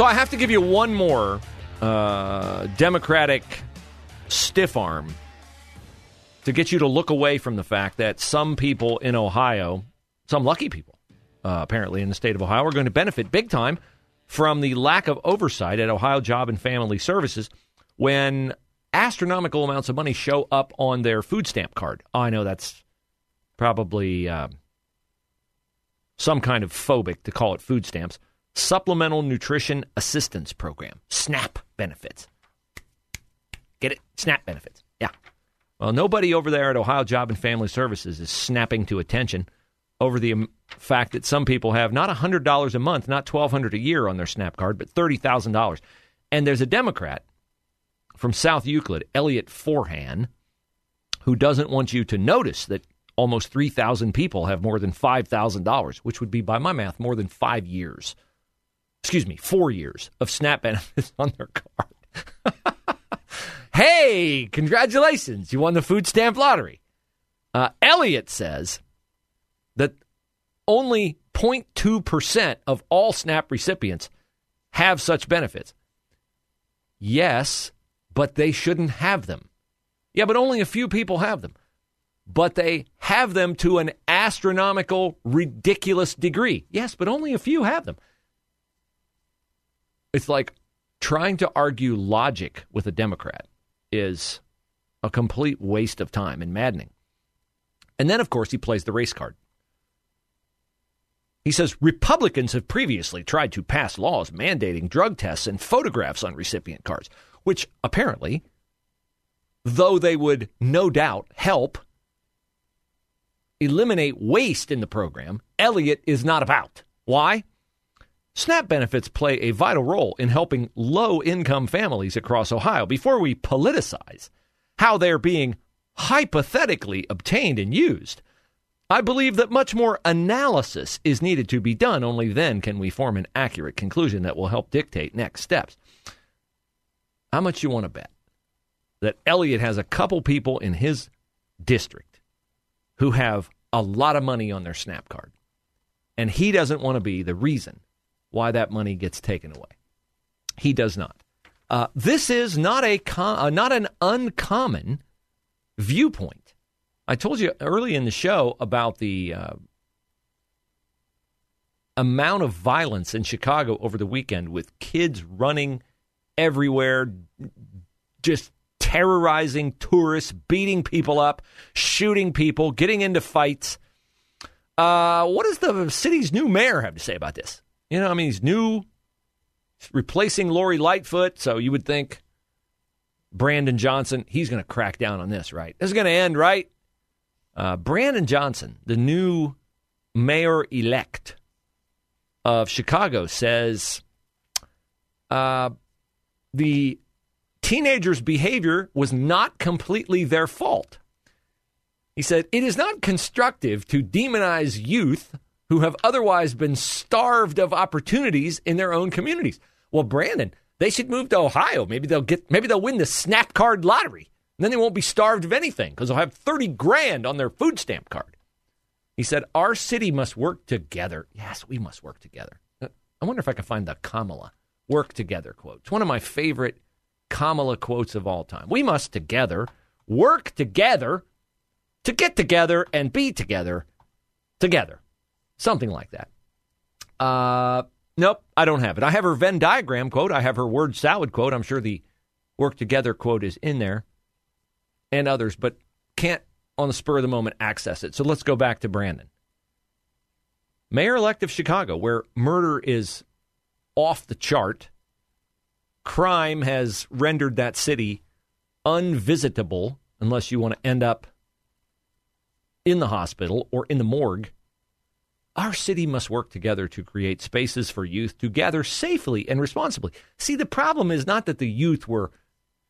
So I have to give you one more uh, Democratic stiff arm to get you to look away from the fact that some people in Ohio, some lucky people, uh, apparently in the state of Ohio, are going to benefit big time from the lack of oversight at Ohio Job and Family Services when astronomical amounts of money show up on their food stamp card. Oh, I know that's probably uh, some kind of phobic to call it food stamps. Supplemental Nutrition Assistance Program, SNAP benefits. Get it? SNAP benefits. Yeah. Well, nobody over there at Ohio Job and Family Services is snapping to attention over the fact that some people have not $100 a month, not $1,200 a year on their SNAP card, but $30,000. And there's a Democrat from South Euclid, Elliot Forhan, who doesn't want you to notice that almost 3,000 people have more than $5,000, which would be, by my math, more than five years. Excuse me, four years of SNAP benefits on their card. hey, congratulations. You won the food stamp lottery. Uh, Elliot says that only 0.2% of all SNAP recipients have such benefits. Yes, but they shouldn't have them. Yeah, but only a few people have them. But they have them to an astronomical, ridiculous degree. Yes, but only a few have them. It's like trying to argue logic with a Democrat is a complete waste of time and maddening. And then, of course, he plays the race card. He says Republicans have previously tried to pass laws mandating drug tests and photographs on recipient cards, which apparently, though they would no doubt help eliminate waste in the program, Elliot is not about. Why? SNAP benefits play a vital role in helping low income families across Ohio. Before we politicize how they're being hypothetically obtained and used, I believe that much more analysis is needed to be done. Only then can we form an accurate conclusion that will help dictate next steps. How much you want to bet that Elliot has a couple people in his district who have a lot of money on their SNAP card, and he doesn't want to be the reason why that money gets taken away. He does not. Uh, this is not a com- uh, not an uncommon viewpoint I told you early in the show about the uh, amount of violence in Chicago over the weekend with kids running everywhere, just terrorizing tourists, beating people up, shooting people, getting into fights. Uh, what does the city's new mayor have to say about this? You know, I mean, he's new, replacing Lori Lightfoot, so you would think Brandon Johnson, he's going to crack down on this, right? This is going to end, right? Uh, Brandon Johnson, the new mayor elect of Chicago, says uh, the teenagers' behavior was not completely their fault. He said, It is not constructive to demonize youth who have otherwise been starved of opportunities in their own communities. Well, Brandon, they should move to Ohio. Maybe they'll get maybe they'll win the snap card lottery. And then they won't be starved of anything because they'll have 30 grand on their food stamp card. He said, Our city must work together. Yes, we must work together. I wonder if I can find the Kamala work together quote. It's one of my favorite Kamala quotes of all time. We must together work together to get together and be together together. Something like that. Uh, nope, I don't have it. I have her Venn diagram quote. I have her word salad quote. I'm sure the work together quote is in there and others, but can't on the spur of the moment access it. So let's go back to Brandon. Mayor elect of Chicago, where murder is off the chart, crime has rendered that city unvisitable unless you want to end up in the hospital or in the morgue, our city must work together to create spaces for youth to gather safely and responsibly. See, the problem is not that the youth were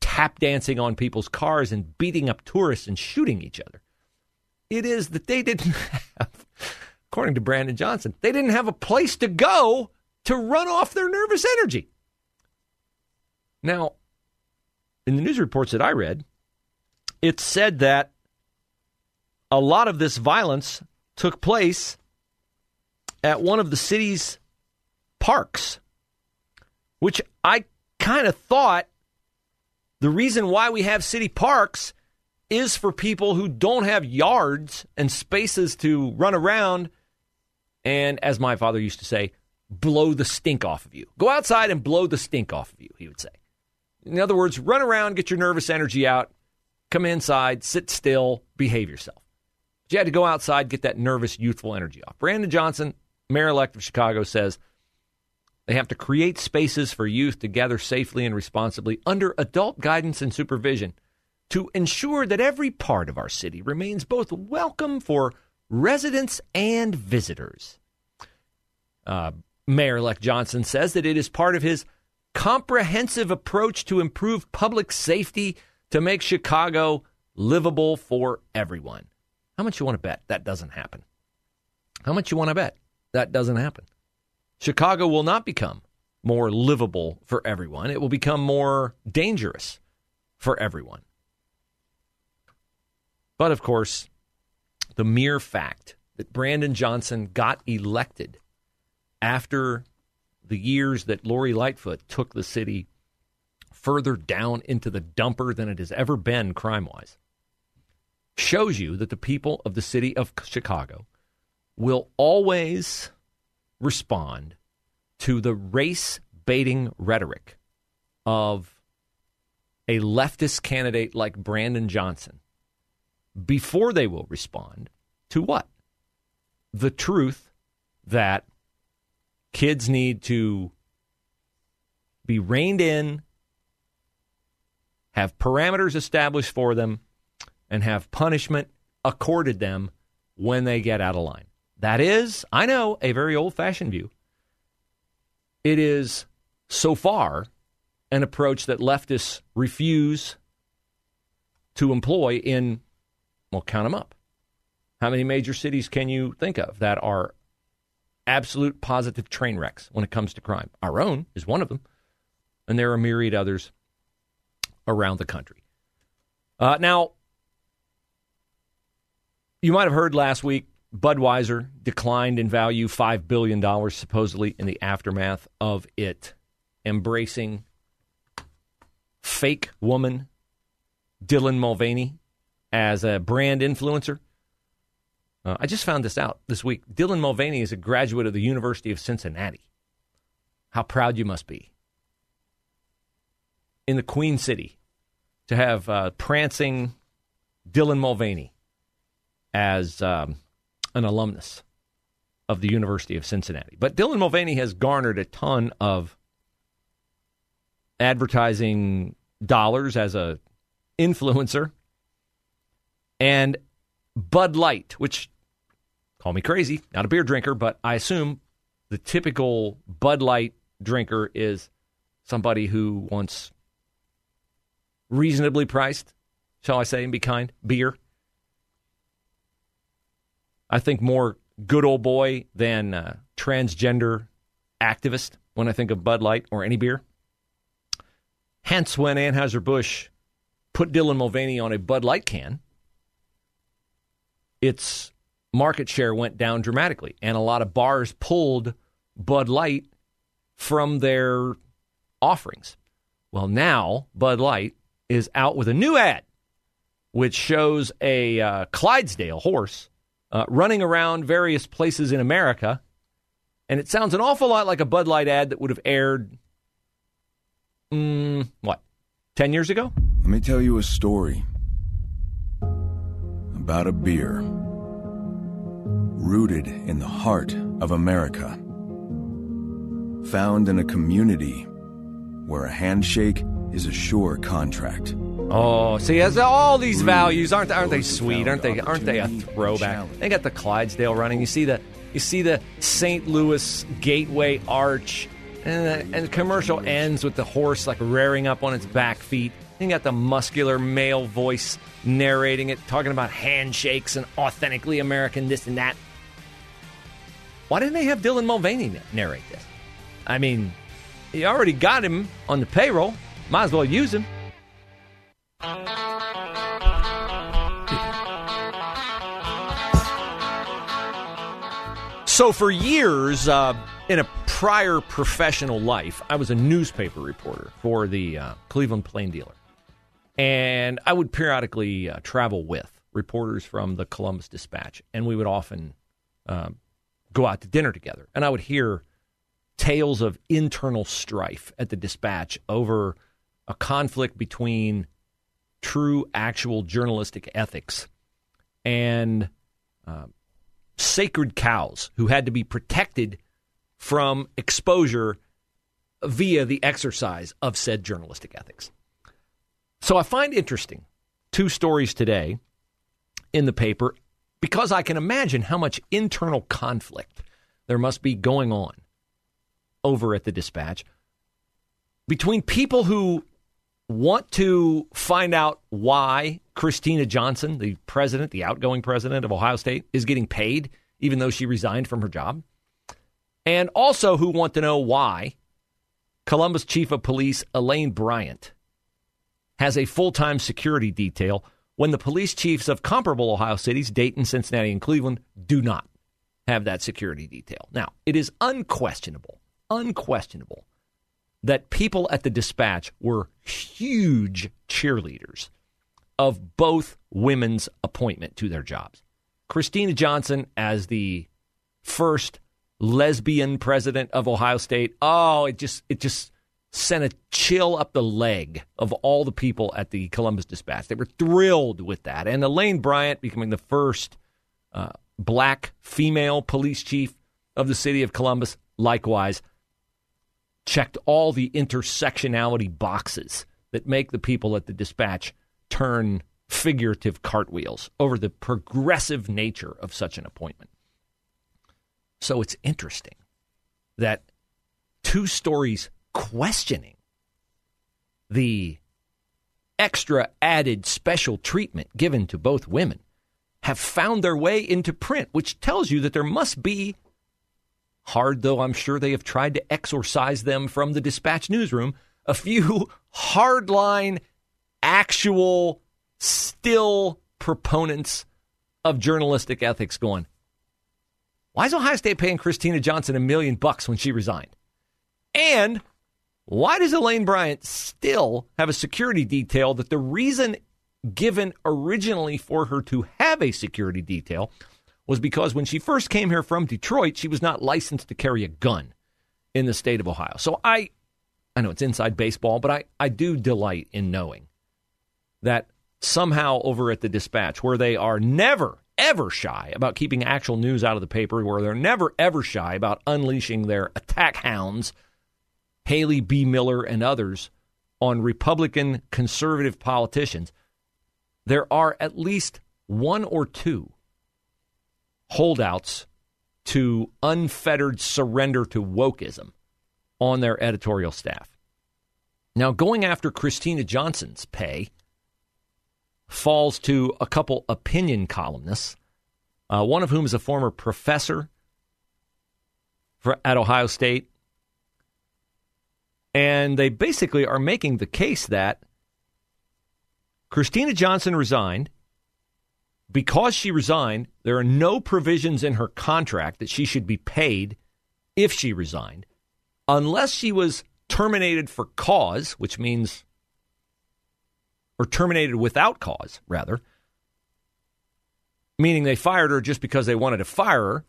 tap dancing on people's cars and beating up tourists and shooting each other. It is that they didn't have, according to Brandon Johnson, they didn't have a place to go to run off their nervous energy. Now, in the news reports that I read, it said that a lot of this violence took place at one of the city's parks, which I kind of thought the reason why we have city parks is for people who don't have yards and spaces to run around and, as my father used to say, blow the stink off of you. Go outside and blow the stink off of you, he would say. In other words, run around, get your nervous energy out, come inside, sit still, behave yourself. But you had to go outside, get that nervous, youthful energy off. Brandon Johnson, mayor elect of Chicago, says they have to create spaces for youth to gather safely and responsibly under adult guidance and supervision to ensure that every part of our city remains both welcome for residents and visitors. Uh, Mayor elect Johnson says that it is part of his comprehensive approach to improve public safety to make Chicago livable for everyone. How much you want to bet that doesn't happen? How much you want to bet that doesn't happen? Chicago will not become more livable for everyone. It will become more dangerous for everyone. But of course, the mere fact that Brandon Johnson got elected after the years that Lori Lightfoot took the city further down into the dumper than it has ever been crime wise shows you that the people of the city of Chicago will always respond to the race baiting rhetoric of a leftist candidate like Brandon Johnson before they will respond to what? The truth that kids need to be reined in, have parameters established for them, and have punishment accorded them when they get out of line. That is, I know, a very old fashioned view. It is so far an approach that leftists refuse to employ in, well, count them up. How many major cities can you think of that are absolute positive train wrecks when it comes to crime. Our own is one of them, and there are a myriad others around the country. Uh, now, you might have heard last week Budweiser declined in value $5 billion, supposedly in the aftermath of it embracing fake woman Dylan Mulvaney as a brand influencer. Uh, I just found this out this week. Dylan Mulvaney is a graduate of the University of Cincinnati. How proud you must be. In the Queen City to have uh, prancing Dylan Mulvaney as um, an alumnus of the University of Cincinnati. But Dylan Mulvaney has garnered a ton of advertising dollars as a influencer and Bud Light, which call me crazy, not a beer drinker, but I assume the typical Bud Light drinker is somebody who wants reasonably priced, shall I say, and be kind, beer. I think more good old boy than uh, transgender activist when I think of Bud Light or any beer. Hence, when Anheuser-Busch put Dylan Mulvaney on a Bud Light can, its market share went down dramatically, and a lot of bars pulled Bud Light from their offerings. Well, now Bud Light is out with a new ad, which shows a uh, Clydesdale horse uh, running around various places in America, and it sounds an awful lot like a Bud Light ad that would have aired, mm, what, 10 years ago? Let me tell you a story about a beer rooted in the heart of America, found in a community where a handshake is a sure contract Oh, see, has all these values aren't aren't they sweet? Aren't they aren't they a throwback? They got the Clydesdale running. You see the you see the St. Louis Gateway Arch, and the, and the commercial ends with the horse like rearing up on its back feet. You got the muscular male voice narrating it, talking about handshakes and authentically American this and that. Why didn't they have Dylan Mulvaney narrate this? I mean, you already got him on the payroll. Might as well use him. So, for years, uh, in a prior professional life, I was a newspaper reporter for the uh, Cleveland Plain Dealer. And I would periodically uh, travel with reporters from the Columbus Dispatch, and we would often um, go out to dinner together. And I would hear tales of internal strife at the Dispatch over a conflict between true, actual journalistic ethics and uh, sacred cows who had to be protected from exposure via the exercise of said journalistic ethics. So I find interesting two stories today in the paper because I can imagine how much internal conflict there must be going on over at the dispatch between people who want to find out why Kristina Johnson, the president, the outgoing president of Ohio State, is getting paid even though she resigned from her job, and also who want to know why Columbus Chief of Police Elaine Bryant has a full time security detail when the police chiefs of comparable Ohio cities, Dayton, Cincinnati, and Cleveland, do not have that security detail. Now, it is unquestionable, unquestionable that people at the dispatch were huge cheerleaders of both women's appointment to their jobs. Kristina Johnson as the first lesbian president of Ohio State. Oh, it just it just sent a chill up the leg of all the people at the Columbus Dispatch. They were thrilled with that. And Elaine Bryant becoming the first uh, black female police chief of the city of Columbus, likewise, checked all the intersectionality boxes that make the people at the dispatch turn figurative cartwheels over the progressive nature of such an appointment. So it's interesting that two stories questioning the extra added special treatment given to both women have found their way into print, which tells you that there must be hard though I'm sure they have tried to exorcise them from the dispatch newsroom, a few hardline, actual, still proponents of journalistic ethics going, why is Ohio State paying Kristina Johnson a million bucks when she resigned? And why does Elaine Bryant still have a security detail that the reason given originally for her to have a security detail was because when she first came here from Detroit, she was not licensed to carry a gun in the state of Ohio. So I I know it's inside baseball, but I, I do delight in knowing that somehow over at the dispatch, where they are never, ever shy about keeping actual news out of the paper, where they're never, ever shy about unleashing their attack hounds, Haley BeMiller and others, on Republican conservative politicians, there are at least one or two holdouts to unfettered surrender to wokeism on their editorial staff. Now, going after Kristina Johnson's pay falls to a couple opinion columnists, uh, one of whom is a former professor for, at Ohio State. And they basically are making the case that Kristina Johnson resigned because she resigned, there are no provisions in her contract that she should be paid if she resigned, unless she was terminated for cause, which means, or terminated without cause, rather, meaning they fired her just because they wanted to fire her,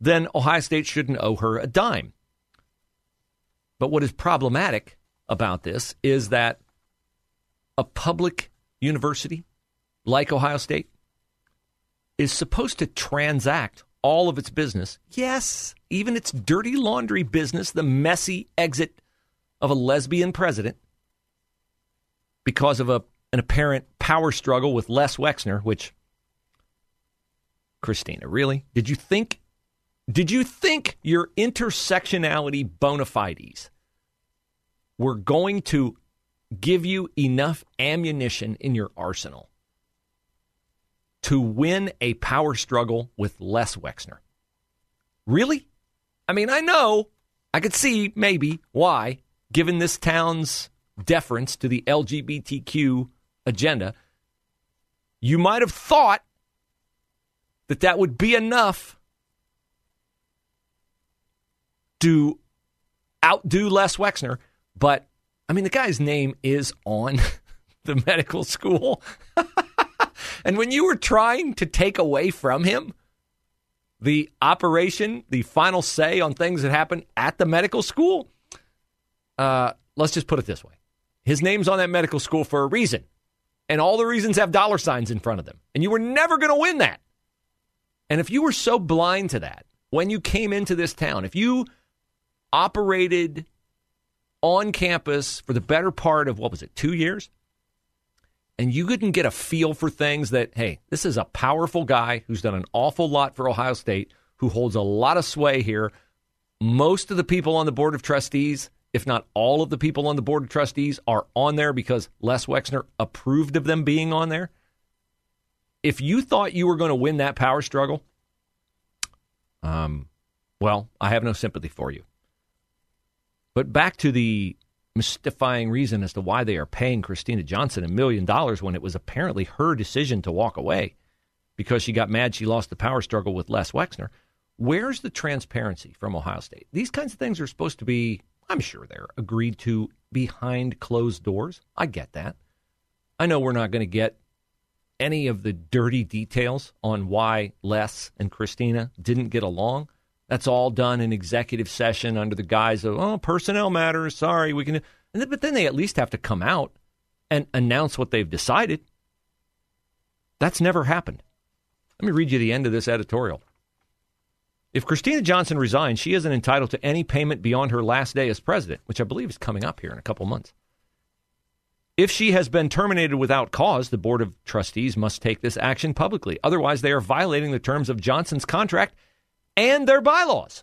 then Ohio State shouldn't owe her a dime. But what is problematic about this is that a public university like Ohio State, is supposed to transact all of its business. Yes, even its dirty laundry business, the messy exit of a lesbian president, because of a an apparent power struggle with Les Wexner, which Kristina, really? Did you think did you think your intersectionality bona fides were going to give you enough ammunition in your arsenal to win a power struggle with Les Wexner? Really? I mean, I know I could see maybe why, given this town's deference to the LGBTQ agenda, you might have thought that that would be enough to outdo Les Wexner. But I mean, the guy's name is on the medical school. and when you were trying to take away from him the operation, the final say on things that happen at the medical school, uh, let's just put it this way his name's on that medical school for a reason. And all the reasons have dollar signs in front of them. And you were never going to win that. And if you were so blind to that when you came into this town, if you operated on campus for the better part of what was it, two years? And you couldn't get a feel for things that, hey, this is a powerful guy who's done an awful lot for Ohio State, who holds a lot of sway here. Most of the people on the Board of Trustees, if not all of the people on the Board of Trustees, are on there because Les Wexner approved of them being on there. If you thought you were going to win that power struggle, um, well, I have no sympathy for you. But back to the mystifying reason as to why they are paying Kristina Johnson a million dollars when it was apparently her decision to walk away because she got mad she lost the power struggle with Les Wexner. Where's the transparency from Ohio State? These kinds of things are supposed to be, I'm sure they're agreed to behind closed doors. I get that. I know we're not going to get any of the dirty details on why Les and Kristina didn't get along. That's all done in executive session under the guise of, oh, personnel matters. Sorry, we can. But then they at least have to come out and announce what they've decided. That's never happened. Let me read you the end of this editorial. If Kristina Johnson resigns, she isn't entitled to any payment beyond her last day as president, which I believe is coming up here in a couple months. If she has been terminated without cause, the Board of Trustees must take this action publicly. Otherwise, they are violating the terms of Johnson's contract and their bylaws.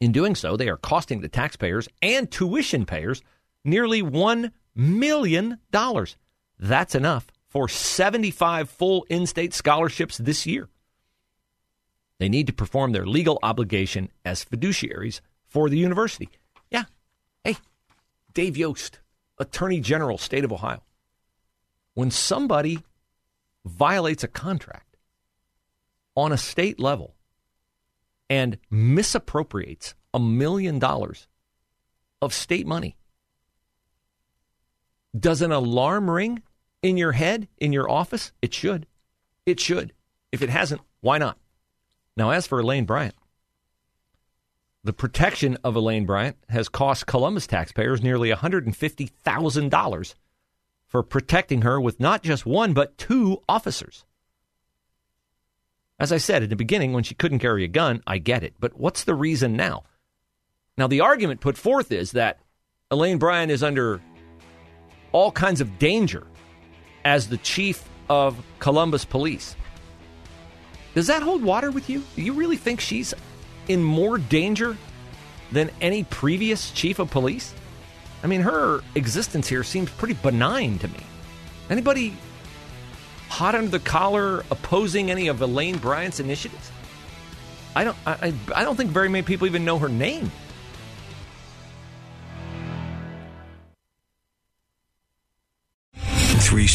In doing so, they are costing the taxpayers and tuition payers nearly $1 million. That's enough for 75 full in state scholarships this year. They need to perform their legal obligation as fiduciaries for the university. Yeah. Hey, Dave Yost, Attorney General, State of Ohio. When somebody violates a contract on a state level, and misappropriates a million dollars of state money. Does an alarm ring in your head, in your office? It should. It should. If it hasn't, why not? Now, as for Elaine Bryant, the protection of Elaine Bryant has cost Columbus taxpayers nearly $150,000 for protecting her with not just one, but two officers. As I said in the beginning, when she couldn't carry a gun, I get it. But what's the reason now? Now, the argument put forth is that Elaine Bryant is under all kinds of danger as the chief of Columbus Police. Does that hold water with you? Do you really think she's in more danger than any previous chief of police? I mean, her existence here seems pretty benign to me. Anybody hot under the collar opposing any of Elaine Bryant's initiatives? I don't. I, I don't think very many people even know her name.